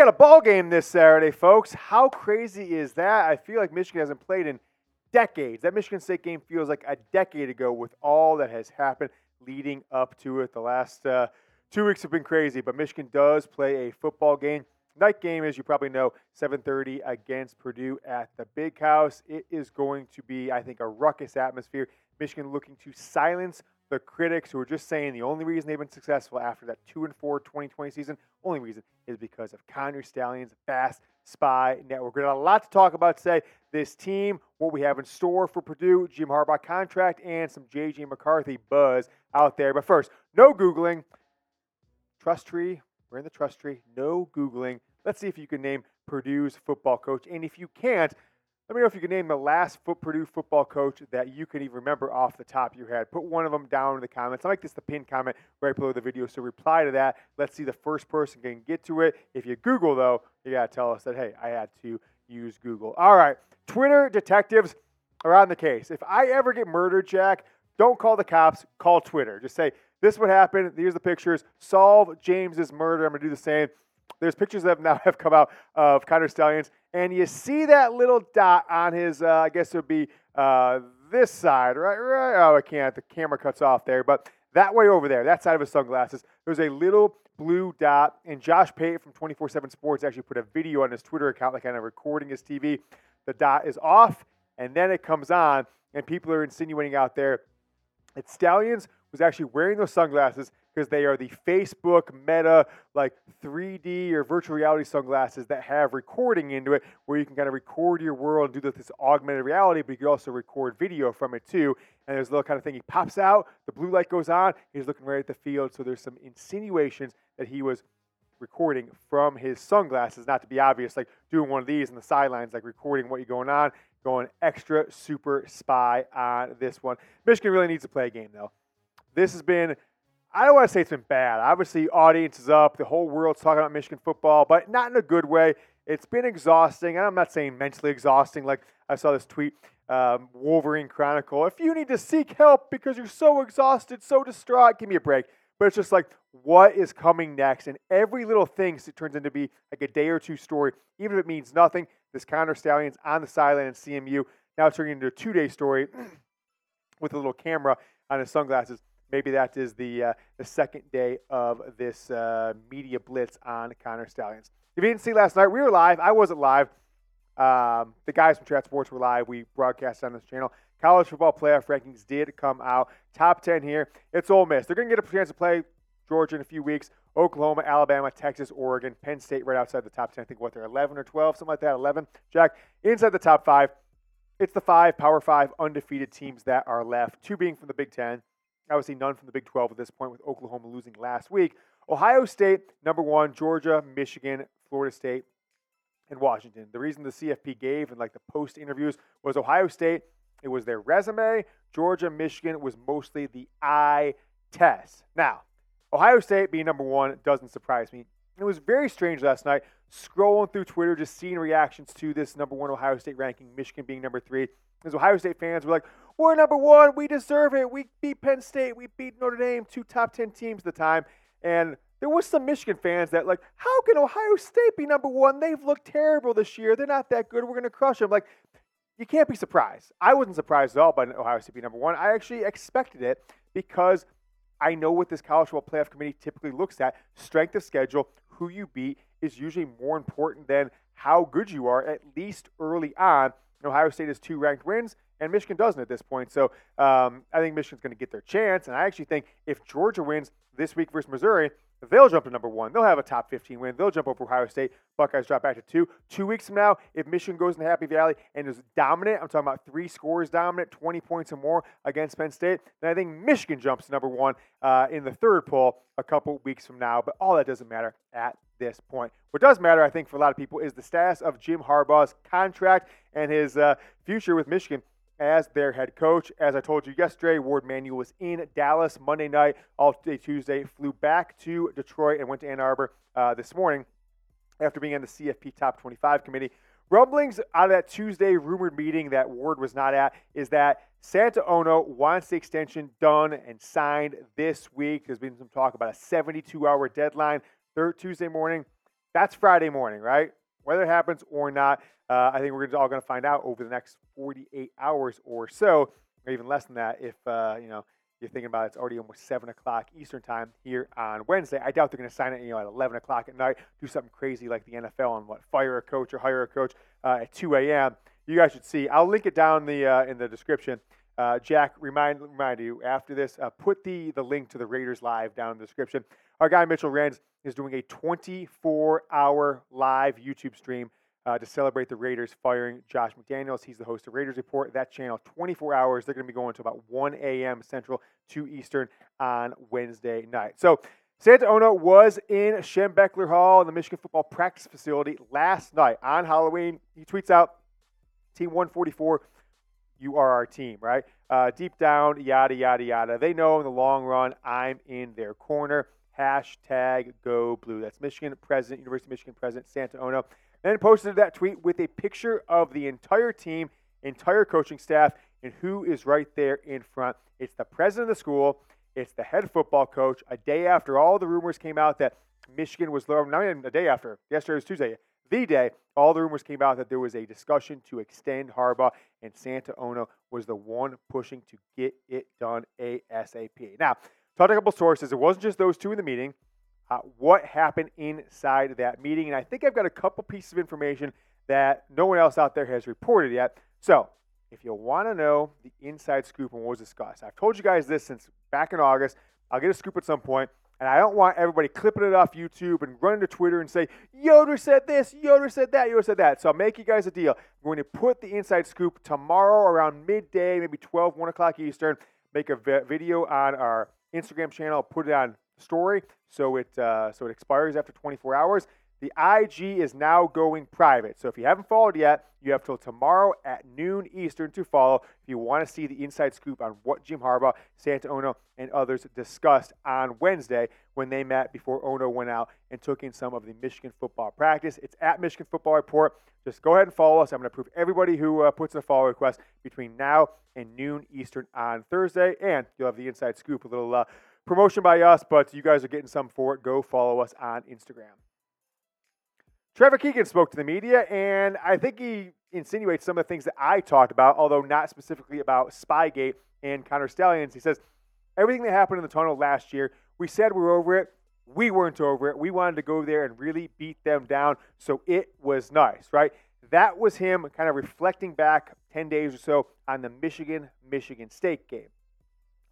got a ball game this Saturday, folks. How crazy is that? I feel like Michigan hasn't played in decades. That Michigan State game feels like a decade ago with all that has happened leading up to it. The last uh, two weeks have been crazy, but Michigan does play a football game. Night game, as you probably know, 7:30 against Purdue at the Big House. It is going to be, I think, a ruckus atmosphere. Michigan looking to silence the critics who are just saying the only reason they've been successful after that 2 and 4 2020 season, only reason is because of Connor Stalions' fast spy network. To have a lot to talk about today. This team, what we have in store for Purdue, Jim Harbaugh contract, and some JJ McCarthy buzz out there. But first, no Googling. Trust tree. We're in the trust tree. No Googling. Let's see if you can name Purdue's football coach. And if you can't, let me know if you can name the last foot Purdue football coach that you can even remember off the top of your head. Put one of them down in the comments. I like this the pinned comment right below the video. So reply to that. Let's see the first person can get to it. If you Google though, you gotta tell us that hey, I had to use Google. All right, Twitter detectives are on the case. If I ever get murdered, Jack, don't call the cops. Call Twitter. Just say this would happen. Here's the pictures. Solve James's murder. I'm gonna do the same. There's pictures that have now have come out of Connor Stalions, and you see that little dot on his, uh, I guess it would be uh, this side, right? Right? Oh, I can't. The camera cuts off there, but that way over there, that side of his sunglasses, there's a little blue dot. And Josh Pate from 24 7 Sports actually put a video on his Twitter account, like kind of recording his TV. The dot is off, and then it comes on, and people are insinuating out there that Stalions was actually wearing those sunglasses because they are the Facebook Meta like 3D or virtual reality sunglasses that have recording into it, where you can kind of record your world and do this augmented reality, but you can also record video from it too. And there's a little kind of thing. He pops out, the blue light goes on, he's looking right at the field. So there's some insinuations that he was recording from his sunglasses, not to be obvious, like doing one of these in the sidelines, like recording what you're going on, going extra super spy on this one. Michigan really needs to play a game though. This has been I don't want to say it's been bad. Obviously, audience is up. The whole world's talking about Michigan football, but not in a good way. It's been exhausting, and I'm not saying mentally exhausting. Like I saw this tweet, um, Wolverine Chronicle. If you need to seek help because you're so exhausted, so distraught, give me a break. But it's just like, what is coming next? And every little thing turns into be like a day or two story, even if it means nothing. This Connor Stalions on the sideline in CMU now it's turning into a two day story with a little camera on his sunglasses maybe that is the uh, the second day of this uh, media blitz on Connor Stalions. If you didn't see last night, we were live. I wasn't live. Um, the guys from Chat Sports were live. We broadcast on this channel. College football playoff rankings did come out. Top 10 here. It's Ole Miss. They're going to get a chance to play Georgia in a few weeks. Oklahoma, Alabama, Texas, Oregon, Penn State right outside the top 10. I think what they're 11 or 12, something like that. 11. Jack, inside the top five. It's the five Power Five undefeated teams that are left, two being from the Big Ten, Obviously, none from the Big 12 at this point, with Oklahoma losing last week. Ohio State, number one, Georgia, Michigan, Florida State, and Washington. The reason the CFP gave in like the post interviews was Ohio State, it was their resume. Georgia, Michigan was mostly the eye test. Now, Ohio State being number one doesn't surprise me. It was very strange last night scrolling through Twitter, just seeing reactions to this number one Ohio State ranking, Michigan being number three. Because Ohio State fans were like, we're number one. We deserve it. We beat Penn State. We beat Notre Dame, two top 10 teams at the time. And there was some Michigan fans that like, how can Ohio State be number one? They've looked terrible this year. They're not that good. We're going to crush them. Like, you can't be surprised. I wasn't surprised at all by Ohio State being number one. I actually expected it because I know what this college football playoff committee typically looks at. Strength of schedule, who you beat, is usually more important than how good you are, at least early on. Ohio State has two ranked wins, and Michigan doesn't at this point. So um, I think Michigan's going to get their chance. And I actually think if Georgia wins this week versus Missouri, they'll jump to number one. They'll have a top 15 win. They'll jump over Ohio State. Buckeyes drop back to two. Two weeks from now, if Michigan goes into Happy Valley and is dominant, I'm talking about three scores dominant, 20 points or more against Penn State, then I think Michigan jumps to number one uh, in the third poll a couple weeks from now. But all that doesn't matter at this point. What does matter, I think, for a lot of people is the status of Jim Harbaugh's contract and his uh, future with Michigan as their head coach. As I told you yesterday, Warde Manuel was in Dallas Monday night, all day Tuesday, flew back to Detroit and went to Ann Arbor uh, this morning after being on the CFP Top 25 committee. Rumblings out of that Tuesday rumored meeting that Warde was not at is that Santa Ono wants the extension done and signed this week. There's been some talk about a 72 hour deadline third Tuesday morning. That's Friday morning, right? Whether it happens or not, uh, I think we're all going to find out over the next 48 hours or so, or even less than that. If uh, you know you're thinking about it, it's already almost seven o'clock Eastern time here on Wednesday. I doubt they're going to sign it, you know, at 11 o'clock at night. Do something crazy like the NFL and what fire a coach or hire a coach uh, at 2 a.m. You guys should see. I'll link it down the uh, in the description. Uh, Jack, remind remind you after this, uh, put the the link to the Raiders live down in the description. Our guy Mitchell Renz is doing a 24 hour live YouTube stream uh, to celebrate the Raiders firing Josh McDaniels. He's the host of Raiders Report. That channel, 24 hours. They're going to be going to about 1 a.m. Central, 2 Eastern on Wednesday night. So Santa Ono was in Schembechler Hall in the Michigan football practice facility last night on Halloween. He tweets out, Team 144, you are our team, right? Uh, deep down, yada, yada, yada. They know in the long run, I'm in their corner. Hashtag go blue. That's Michigan President, University of Michigan President Santa Ono. Then posted that tweet with a picture of the entire team, entire coaching staff, and who is right there in front. It's the president of the school, it's the head football coach. A day after all the rumors came out that Michigan was, not even a day after, yesterday was Tuesday, the day, all the rumors came out that there was a discussion to extend Harbaugh, and Santa Ono was the one pushing to get it done ASAP. Now, talked to a couple sources. It wasn't just those two in the meeting uh, what happened inside that meeting. And I think I've got a couple pieces of information that no one else out there has reported yet. So, if you want to know the inside scoop on what was discussed, I've told you guys this since back in August. I'll get a scoop at some point, and I don't want everybody clipping it off YouTube and running to Twitter and say, Yoder said this, Yoder said that, Yoder said that. So I'll make you guys a deal. I'm going to put the inside scoop tomorrow around midday, maybe 12, 1 o'clock Eastern, make a video on our Instagram channel, put it on story, so it uh, so it expires after 24 hours. The IG is now going private. So if you haven't followed yet, you have till tomorrow at noon Eastern to follow if you want to see the inside scoop on what Jim Harbaugh, Santa Ono, and others discussed on Wednesday when they met before Ono went out and took in some of the Michigan football practice. It's at Michigan Football Report. Just go ahead and follow us. I'm going to approve everybody who uh, puts in a follow request between now and noon Eastern on Thursday, and you'll have the inside scoop, a little uh, promotion by us, but you guys are getting some for it. Go follow us on Instagram. Trevor Keegan spoke to the media, and I think he insinuates some of the things that I talked about, although not specifically about Spygate and Connor Stalions. He says, Everything that happened in the tunnel last year, we said we we're over it. We weren't over it. We wanted to go there and really beat them down. So it was nice, right? That was him kind of reflecting back 10 days or so on the Michigan Michigan State game.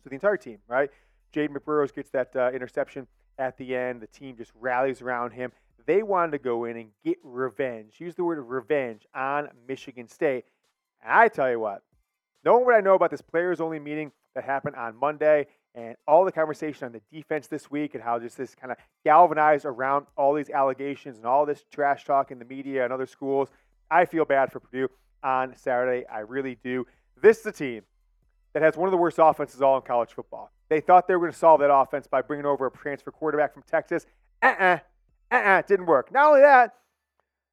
So the entire team, right? Jayden McBurrows gets that uh, interception at the end. The team just rallies around him. They wanted to go in and get revenge. Use the word revenge on Michigan State. And I tell you what, knowing what I know about this players only meeting that happened on Monday and all the conversation on the defense this week and how just this kind of galvanized around all these allegations and all this trash talk in the media and other schools, I feel bad for Purdue on Saturday. I really do. This is a team that has one of the worst offenses all in college football. They thought they were going to solve that offense by bringing over a transfer quarterback from Texas. Uh-uh. Uh-uh. Didn't work. Not only that,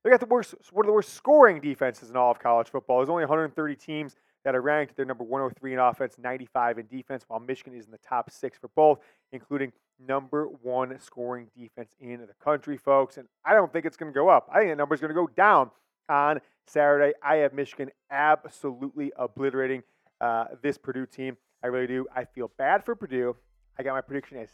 they got the worst, one of the worst scoring defenses in all of college football. There's only 130 teams that are ranked. They're number 103 in offense, 95 in defense, while Michigan is in the top six for both, including number one scoring defense in the country, folks. And I don't think it's going to go up. I think the number is going to go down on Saturday. I have Michigan absolutely obliterating uh, this Purdue team. I really do. I feel bad for Purdue. I got my prediction as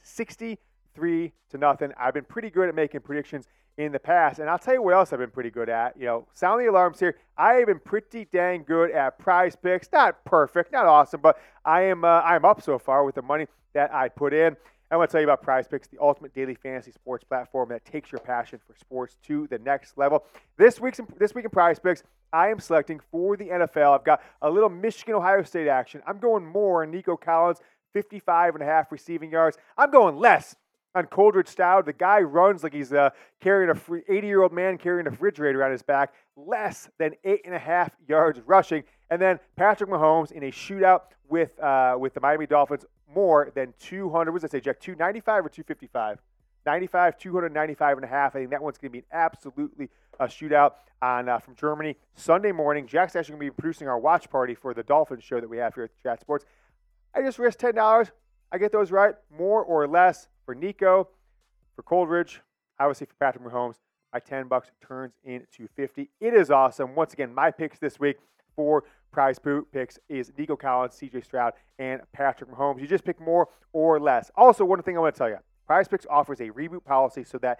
63 to nothing. I've been pretty good at making predictions in the past, and I'll tell you what else I've been pretty good at. You know, sound the alarms here. I have been pretty dang good at PrizePicks. Not perfect, not awesome, but I am uh, I am up so far with the money that I put in. I want to tell you about PrizePicks, the ultimate daily fantasy sports platform that takes your passion for sports to the next level. This week's this week in PrizePicks, I am selecting for the NFL. I've got a little Michigan Ohio State action. I'm going more Nico Collins, 55 and a half receiving yards. I'm going less on Coldridge Stout. The guy runs like he's uh, carrying a 80 year old man carrying a refrigerator on his back, less than eight and a half yards rushing. And then Patrick Mahomes in a shootout with uh, with the Miami Dolphins more than 200. What does that say, Jack? 295 or 255? 95, 295 and a half. I think that one's going to be an absolutely a shootout on uh, from Germany Sunday morning. Jack's actually going to be producing our watch party for the Dolphins show that we have here at Chat Sports. I just risked ten dollars. I get those right, more or less for Nico, for Coldridge, obviously for Patrick Mahomes. my 10 bucks turns into 50. It is awesome. Once again, my picks this week for prize picks is Nico Collins, CJ Stroud, and Patrick Mahomes. You just pick more or less. Also, one thing I want to tell you PrizePicks offers a reboot policy so that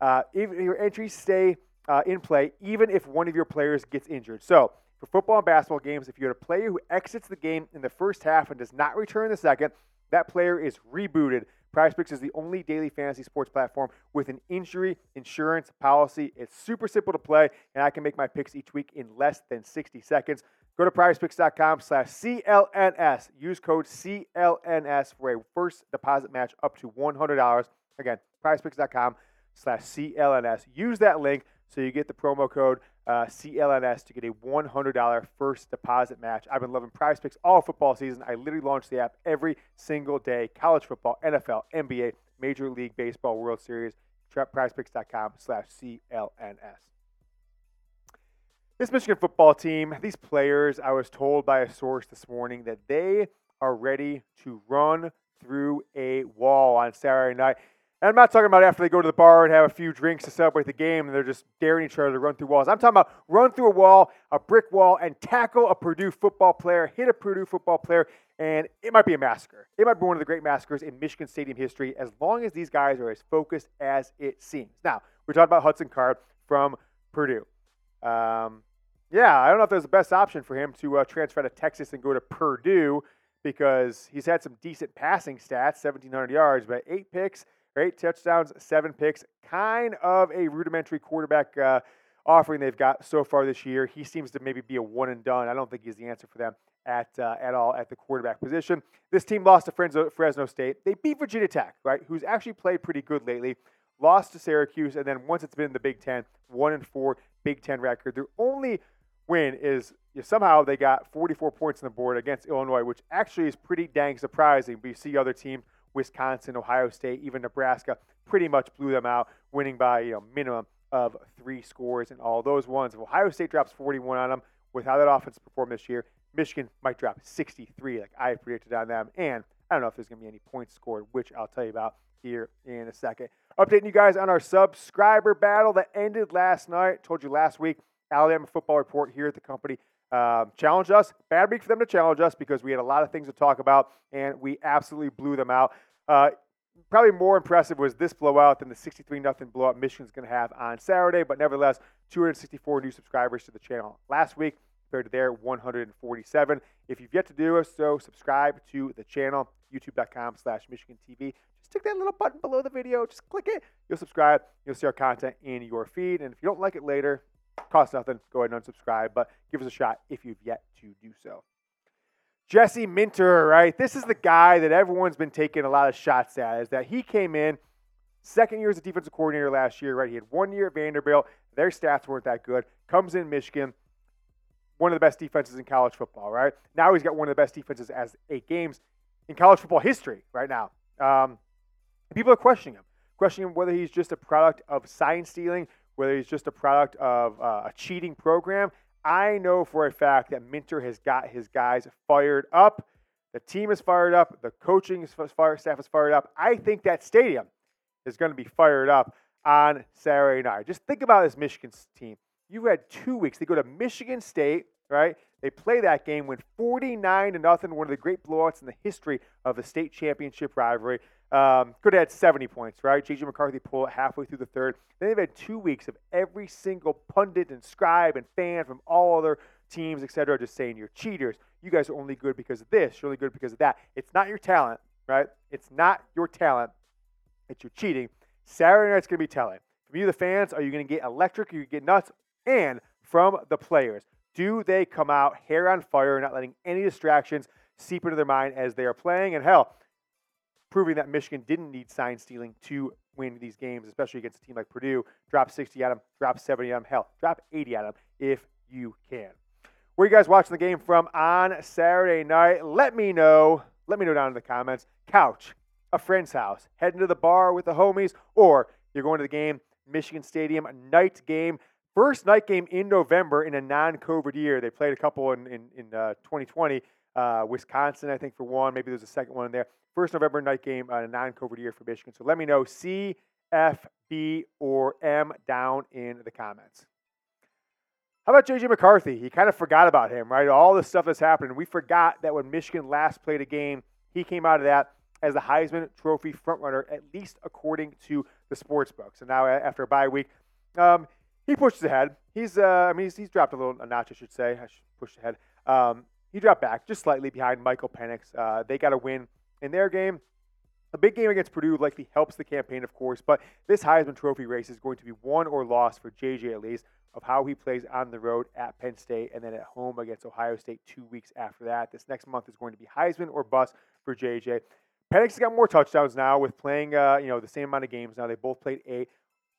uh, if your entries stay uh, in play, even if one of your players gets injured. So, for football and basketball games, if you have a player who exits the game in the first half and does not return the second, that player is rebooted. PrizePicks is the only daily fantasy sports platform with an injury insurance policy. It's super simple to play, and I can make my picks each week in less than 60 seconds. Go to prizepicks.com slash CLNS. Use code CLNS for a first deposit match up to $100. Again, prizepicks.com slash CLNS. Use that link so you get the promo code uh, CLNS to get a $100 first deposit match. I've been loving PrizePicks all football season. I literally launch the app every single day. College football, NFL, NBA, Major League Baseball, World Series. PrizePicks.com slash CLNS. This Michigan football team, these players, I was told by a source this morning that they are ready to run through a wall on Saturday night. And I'm not talking about after they go to the bar and have a few drinks to celebrate the game and they're just daring each other to run through walls. I'm talking about run through a wall, a brick wall, and tackle a Purdue football player, hit a Purdue football player, and it might be a massacre. It might be one of the great massacres in Michigan Stadium history as long as these guys are as focused as it seems. Now, we talked about Hudson Card from Purdue. Um, yeah, I don't know if there's the best option for him to uh, transfer to Texas and go to Purdue because he's had some decent passing stats, 1,700 yards, but eight picks – eight touchdowns, seven picks. Kind of a rudimentary quarterback uh, offering they've got so far this year. He seems to maybe be a one and done. I don't think he's the answer for them at uh, at all at the quarterback position. This team lost to Fresno, State. They beat Virginia Tech, right? Who's actually played pretty good lately. Lost to Syracuse, and then once it's been in the Big Ten, one and four Big Ten record. Their only win is you know, somehow they got 44 points on the board against Illinois, which actually is pretty dang surprising. But you see other teams Wisconsin, Ohio State, even Nebraska pretty much blew them out, winning by you know minimum of three scores and all those ones. If Ohio State drops 41 on them with how that offense performed this year, Michigan might drop 63 like I predicted on them. And I don't know if there's going to be any points scored, which I'll tell you about here in a second. Updating you guys on our subscriber battle that ended last night. Told you last week, Alabama Football Report here at the company um, challenged us. Bad week for them to challenge us because we had a lot of things to talk about, and we absolutely blew them out. Uh, probably more impressive was this blowout than the 63 0 blowout Michigan's going to have on Saturday, but nevertheless, 264 new subscribers to the channel last week compared to their 147. If you've yet to do so, subscribe to the channel, youtube.com slash Michigan TV. Just click that little button below the video. Just click it. You'll subscribe. You'll see our content in your feed. And if you don't like it later, Costs nothing. Go ahead and unsubscribe, but give us a shot if you've yet to do so. Jesse Minter, right? This is the guy that everyone's been taking a lot of shots at. Is that he came in second year as a defensive coordinator last year, right? He had one year at Vanderbilt. Their stats weren't that good. Comes in Michigan, one of the best defenses in college football, right? Now he's got one of the best defenses as eight games in college football history right now. Um, people are questioning him, questioning whether he's just a product of sign stealing whether he's just a product of uh, a cheating program. I know for a fact that Minter has got his guys fired up. The team is fired up. The coaching staff is fired up. I think that stadium is going to be fired up on Saturday night. Just think about this Michigan team. You had two weeks. They go to Michigan State, right? They play that game, win 49 to nothing, one of the great blowouts in the history of the state championship rivalry. Um, could have had 70 points, right? J.J. McCarthy pulled it halfway through the third. Then they've had two weeks of every single pundit and scribe and fan from all other teams, etc., just saying you're cheaters. You guys are only good because of this. You're only good because of that. It's not your talent, right? It's not your talent. It's your cheating. Saturday night's going to be telling. From you, the fans, are you going to get electric? Are you get nuts? And from the players, do they come out hair on fire, not letting any distractions seep into their mind as they are playing? And hell, proving that Michigan didn't need sign stealing to win these games, especially against a team like Purdue. Drop 60 at them, drop 70 at them, hell, drop 80 at them if you can. Where you guys watching the game from on Saturday night? Let me know. Let me know down in the comments. Couch, a friend's house, heading to the bar with the homies, or you're going to the game, Michigan Stadium, a night game. First night game in November in a non-COVID year. They played a couple in in, in uh, 2020. Uh, Wisconsin, I think, for one. Maybe there's a second one in there. First November night game on a non-COVID year for Michigan. So let me know. CLNS F, B, or M down in the comments. How about JJ McCarthy? He kind of forgot about him, right? All the stuff that's happening. We forgot that when Michigan last played a game, he came out of that as the Heisman Trophy frontrunner, at least according to the sports books. And now, after a bye week, um, he pushes ahead. He's, uh, I mean, he's, he's, dropped a little a notch, I should say. I should push ahead. Um, he dropped back just slightly behind Michael Penix. Uh, they got a win in their game. A big game against Purdue likely helps the campaign, of course, but this Heisman Trophy race is going to be won or lost for JJ at least of how he plays on the road at Penn State and then at home against Ohio State two weeks after that. This next month is going to be Heisman or bust for JJ. Penix has got more touchdowns now with playing, uh, you know, the same amount of games now. They both played eight,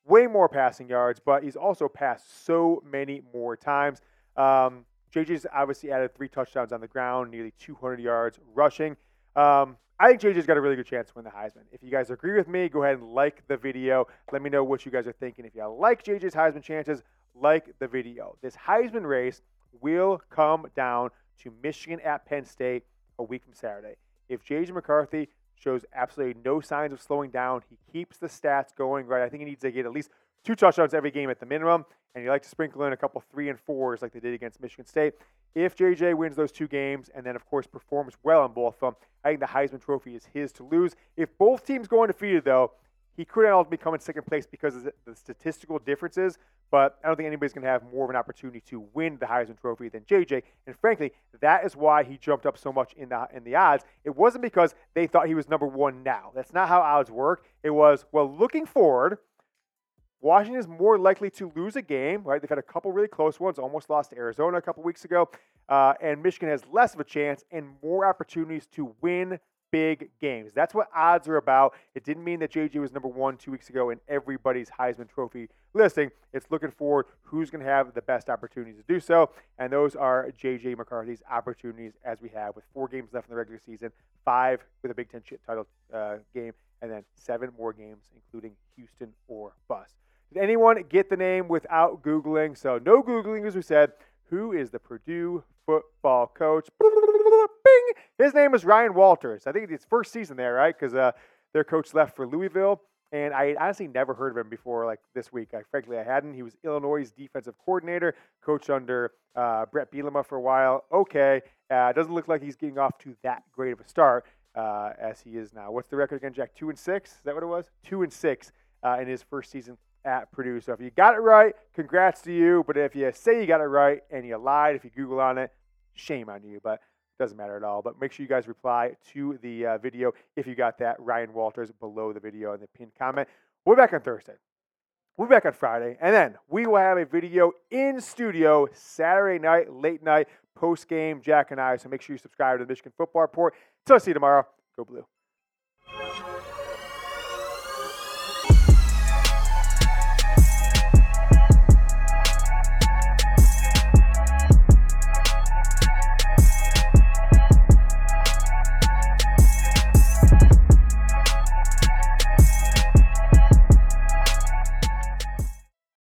way more passing yards, but he's also passed so many more times. Um, JJ's obviously added three touchdowns on the ground, nearly 200 yards rushing. Um, I think JJ's got a really good chance to win the Heisman. If you guys agree with me, go ahead and like the video. Let me know what you guys are thinking. If you like JJ's Heisman chances, like the video. This Heisman race will come down to Michigan at Penn State a week from Saturday. If JJ McCarthy shows absolutely no signs of slowing down, he keeps the stats going right. I think he needs to get at least two touchdowns every game at the minimum, and he likes to sprinkle in a couple three and fours like they did against Michigan State. If JJ wins those two games and then, of course, performs well in both of them, I think the Heisman Trophy is his to lose. If both teams go undefeated, though, he could ultimately come in second place because of the statistical differences, but I don't think anybody's going to have more of an opportunity to win the Heisman Trophy than JJ. And frankly, that is why he jumped up so much in the in the odds. It wasn't because they thought he was number one now. That's not how odds work. It was well, looking forward. Washington is more likely to lose a game, right? They've had a couple really close ones, almost lost to Arizona a couple weeks ago. Uh, and Michigan has less of a chance and more opportunities to win big games. That's what odds are about. It didn't mean that JJ was number one two weeks ago in everybody's Heisman Trophy listing. It's looking forward who's going to have the best opportunities to do so. And those are JJ McCarthy's opportunities as we have with four games left in the regular season, five with a Big Ten title uh, game, and then seven more games, including Houston or bust. Did anyone get the name without Googling? So, no Googling, as we said. Who is the Purdue football coach? His name is Ryan Walters. I think it's his first season there, right? Because uh, their coach left for Louisville. And I honestly never heard of him before, like this week. I, frankly, I hadn't. He was Illinois' defensive coordinator, coached under uh, Bret Bielema for a while. Okay, uh, doesn't look like he's getting off to that great of a start uh, as he is now. What's the record again, Jack? Two and six? Is that what it was? Two and six uh, in his first season at Purdue. So if you got it right, congrats to you. But if you say you got it right and you lied, if you Google on it, shame on you. But doesn't matter at all. But make sure you guys reply to the uh, video if you got that. Ryan Walters below the video in the pinned comment. We're back on Thursday. We'll be back on Friday. And then we will have a video in studio Saturday night, late night, post game, Jack and I. So make sure you subscribe to the Michigan Football Report. Till I see you tomorrow. Go Blue.